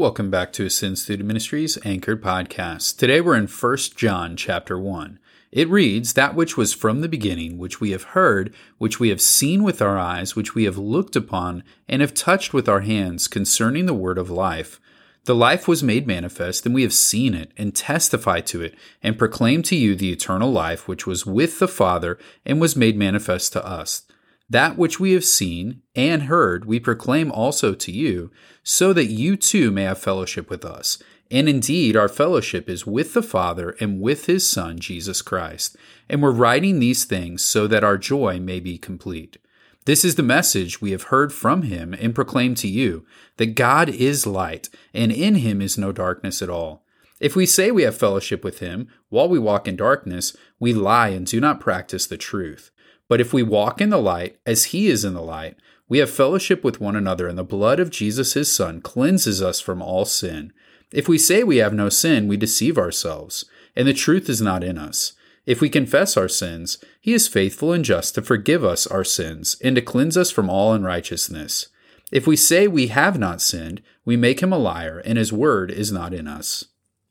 Welcome back to Ascend Student Ministries Anchored Podcast. Today we're in 1 John chapter 1. It reads, That which was from the beginning, which we have heard, which we have seen with our eyes, which we have looked upon, and have touched with our hands concerning the word of life. The life was made manifest, and we have seen it, and testify to it, and proclaim to you the eternal life which was with the Father, and was made manifest to us. That which we have seen and heard, we proclaim also to you, so that you too may have fellowship with us. And indeed, our fellowship is with the Father and with his Son, Jesus Christ. And we're writing these things so that our joy may be complete. This is the message we have heard from him and proclaim to you that God is light, and in him is no darkness at all. If we say we have fellowship with him while we walk in darkness, we lie and do not practice the truth. But if we walk in the light, as he is in the light, we have fellowship with one another, and the blood of Jesus his Son cleanses us from all sin. If we say we have no sin, we deceive ourselves, and the truth is not in us. If we confess our sins, he is faithful and just to forgive us our sins and to cleanse us from all unrighteousness. If we say we have not sinned, we make him a liar, and his word is not in us.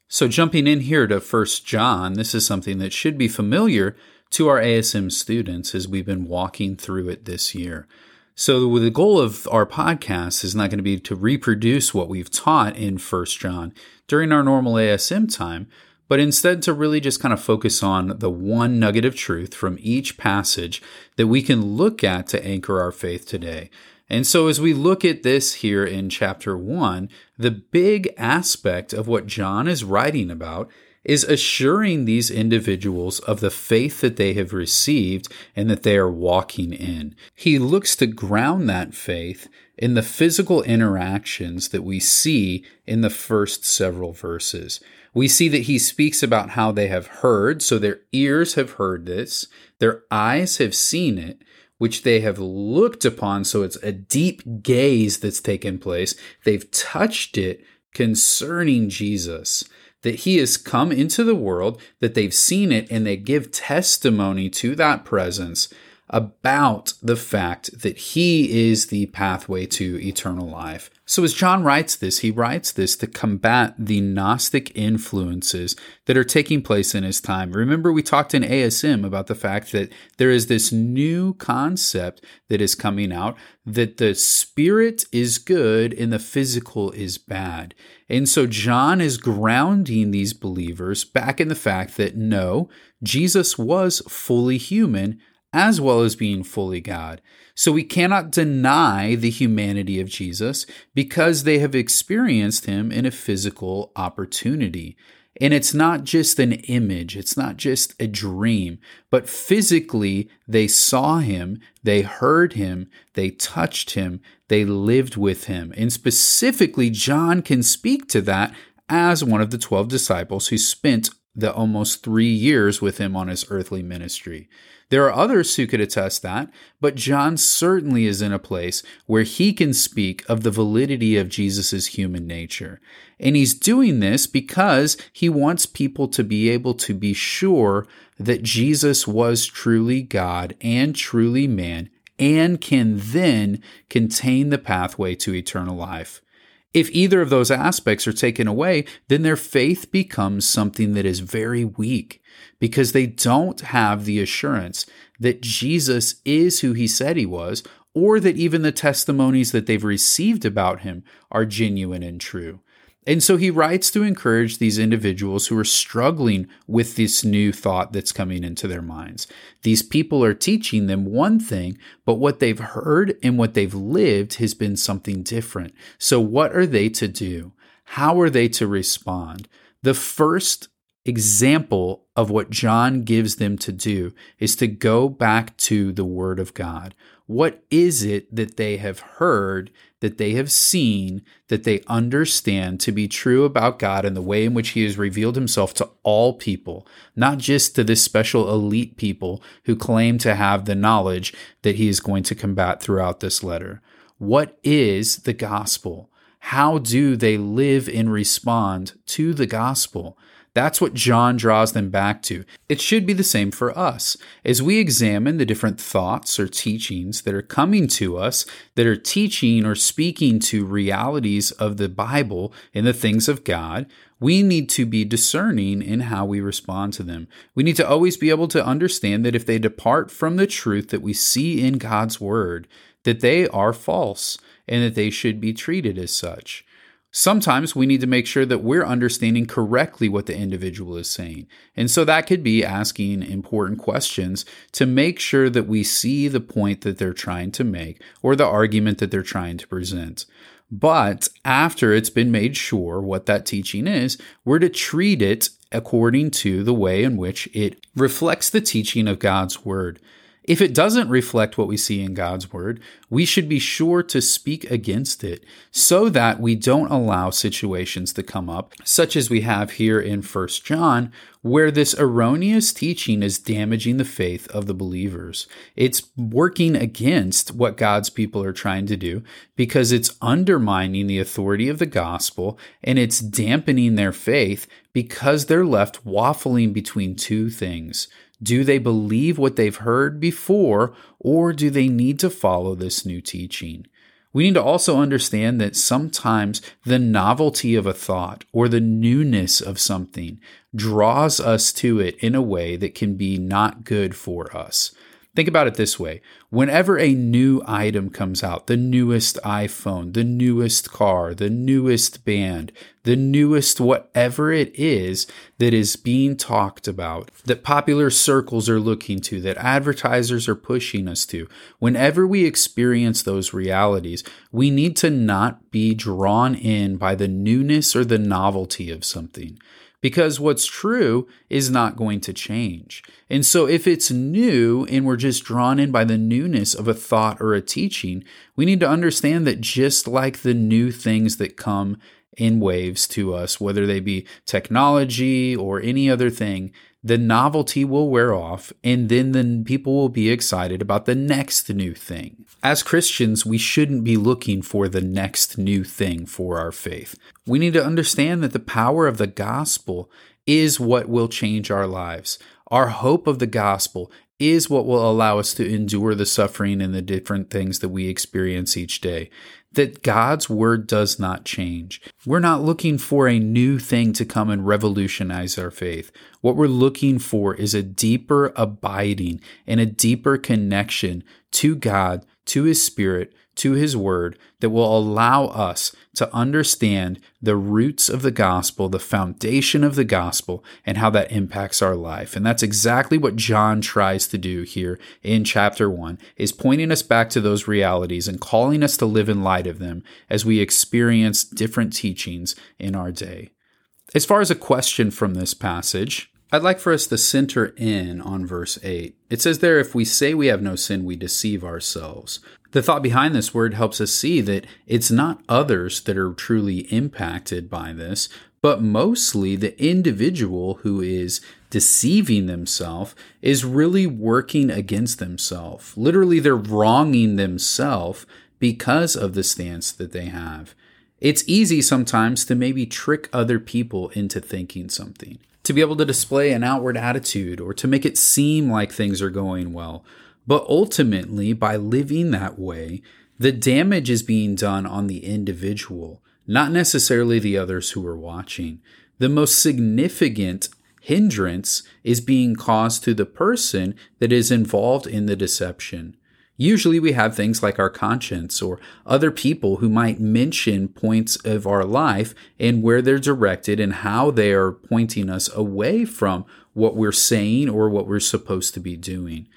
So, jumping in here to 1 John, this is something that should be familiar to our ASM students as we've been walking through it this year. So the goal of our podcast is not going to be to reproduce what we've taught in First John during our normal ASM time, but instead to really just kind of focus on the one nugget of truth from each passage that we can look at to anchor our faith today. And so, as we look at this here in chapter one, the big aspect of what John is writing about is assuring these individuals of the faith that they have received and that they are walking in. He looks to ground that faith in the physical interactions that we see in the first several verses. We see that he speaks about how they have heard, so their ears have heard this, their eyes have seen it, which they have looked upon, so it's a deep gaze that's taken place. They've touched it concerning Jesus that he has come into the world, that they've seen it, and they give testimony to that presence about the fact that he is the pathway to eternal life. So, as John writes this, he writes this to combat the Gnostic influences that are taking place in his time. Remember, we talked in ASM about the fact that there is this new concept that is coming out that the spirit is good and the physical is bad. And so, John is grounding these believers back in the fact that no, Jesus was fully human as well as being fully God. So we cannot deny the humanity of Jesus because they have experienced him in a physical opportunity. And it's not just an image, it's not just a dream, but physically they saw him, they heard him, they touched him, they lived with him. And specifically, John can speak to that as one of the 12 disciples who spent the almost three years with him on his earthly ministry. There are others who could attest that, but John certainly is in a place where he can speak of the validity of Jesus' human nature. And he's doing this because he wants people to be able to be sure that Jesus was truly God and truly man and can then contain the pathway to eternal life. If either of those aspects are taken away, then their faith becomes something that is very weak because they don't have the assurance that Jesus is who he said he was, or that even the testimonies that they've received about him are genuine and true. And so he writes to encourage these individuals who are struggling with this new thought that's coming into their minds. These people are teaching them one thing, but what they've heard and what they've lived has been something different. So, what are they to do? How are they to respond? The first example of what John gives them to do is to go back to the Word of God. What is it that they have heard, that they have seen, that they understand to be true about God and the way in which He has revealed Himself to all people, not just to this special elite people who claim to have the knowledge that He is going to combat throughout this letter? What is the gospel? How do they live and respond to the gospel? That's what John draws them back to. It should be the same for us. As we examine the different thoughts or teachings that are coming to us, that are teaching or speaking to realities of the Bible and the things of God, we need to be discerning in how we respond to them. We need to always be able to understand that if they depart from the truth that we see in God's Word, that they are false and that they should be treated as such. Sometimes we need to make sure that we're understanding correctly what the individual is saying. And so that could be asking important questions to make sure that we see the point that they're trying to make or the argument that they're trying to present. But after it's been made sure what that teaching is, we're to treat it according to the way in which it reflects the teaching of God's Word. If it doesn't reflect what we see in God's word, we should be sure to speak against it so that we don't allow situations to come up, such as we have here in 1 John, where this erroneous teaching is damaging the faith of the believers. It's working against what God's people are trying to do because it's undermining the authority of the gospel and it's dampening their faith because they're left waffling between two things do they believe what they've heard before, or do they need to follow this new teaching? We need to also understand that sometimes the novelty of a thought or the newness of something draws us to it in a way that can be not good for us. Think about it this way. Whenever a new item comes out, the newest iPhone, the newest car, the newest band, the newest whatever it is that is being talked about, that popular circles are looking to, that advertisers are pushing us to, whenever we experience those realities, we need to not be drawn in by the newness or the novelty of something because what's true is not going to change. And so, if it's new and we're just drawn in by the newness of a thought or a teaching, we need to understand that just like the new things that come in waves to us, whether they be technology or any other thing, the novelty will wear off, and then the people will be excited about the next new thing. As Christians, we shouldn't be looking for the next new thing for our faith. We need to understand that the power of the gospel is what will change our lives. Our hope of the gospel is what will allow us to endure the suffering and the different things that we experience each day that God's word does not change. We're not looking for a new thing to come and revolutionize our faith. What we're looking for is a deeper abiding and a deeper connection to God, to His Spirit, to His Word that will allow us to understand the roots of the gospel, the foundation of the gospel, and how that impacts our life. And that's exactly what John tries to do here in chapter 1 is pointing us back to those realities and calling us to live in light of them as we experience different teachings in our day. As far as a question from this passage, I'd like for us to center in on verse 8. It says there, if we say we have no sin, we deceive ourselves. The thought behind this word helps us see that it's not others that are truly impacted by this, but mostly the individual who is deceiving themselves is really working against themselves. Literally, they're wronging themselves because of the stance that they have. It's easy sometimes to maybe trick other people into thinking something, to be able to display an outward attitude or to make it seem like things are going well but ultimately, by living that way, the damage is being done on the individual, not necessarily the others who are watching. The most significant hindrance is being caused to the person that is involved in the deception. Usually, we have things like our conscience or other people who might mention points of our life and where they're directed and how they are pointing us away from what we're saying or what we're supposed to be doing.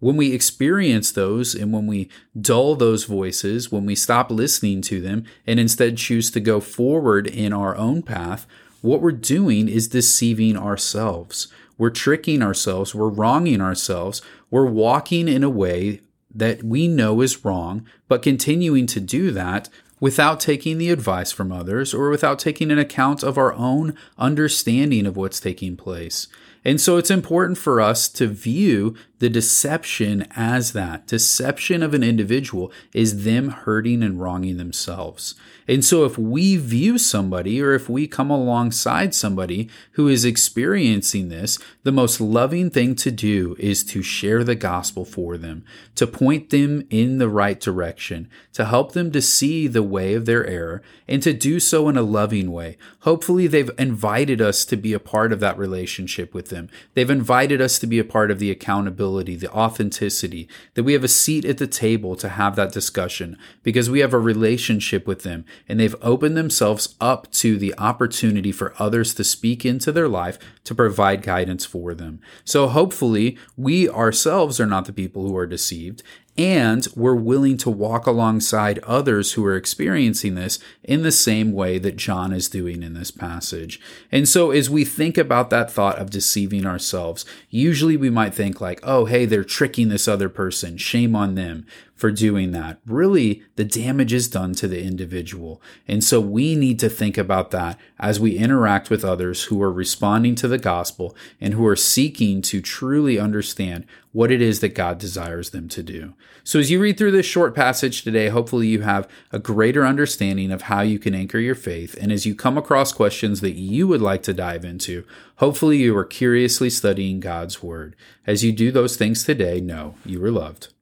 When we experience those and when we dull those voices, when we stop listening to them and instead choose to go forward in our own path, what we're doing is deceiving ourselves. We're tricking ourselves. We're wronging ourselves. We're walking in a way that we know is wrong, but continuing to do that without taking the advice from others or without taking an account of our own understanding of what's taking place. And so it's important for us to view the deception as that. Deception of an individual is them hurting and wronging themselves. And so if we view somebody or if we come alongside somebody who is experiencing this, the most loving thing to do is to share the gospel for them, to point them in the right direction, to help them to see the way of their error, and to do so in a loving way. Hopefully, they've invited us to be a part of that relationship with them. They've invited us to be a part of the accountability, the authenticity, that we have a seat at the table to have that discussion because we have a relationship with them and they've opened themselves up to the opportunity for others to speak into their life to provide guidance for them. So hopefully, we ourselves are not the people who are deceived and we're willing to walk alongside others who are experiencing this in the same way that John is doing in this passage. And so, as we think about that thought of deceiving ourselves, usually we might think, like, oh, hey, they're tricking this other person. Shame on them for doing that. Really, the damage is done to the individual. And so, we need to think about that as we interact with others who are responding to the gospel and who are seeking to truly understand what it is that God desires them to do. So, as you read through this short passage today, hopefully you have a greater understanding of how you can anchor your faith. And as you come across questions that you would like to dive into, hopefully you are curiously studying God's Word. As you do those things today, know you are loved.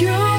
You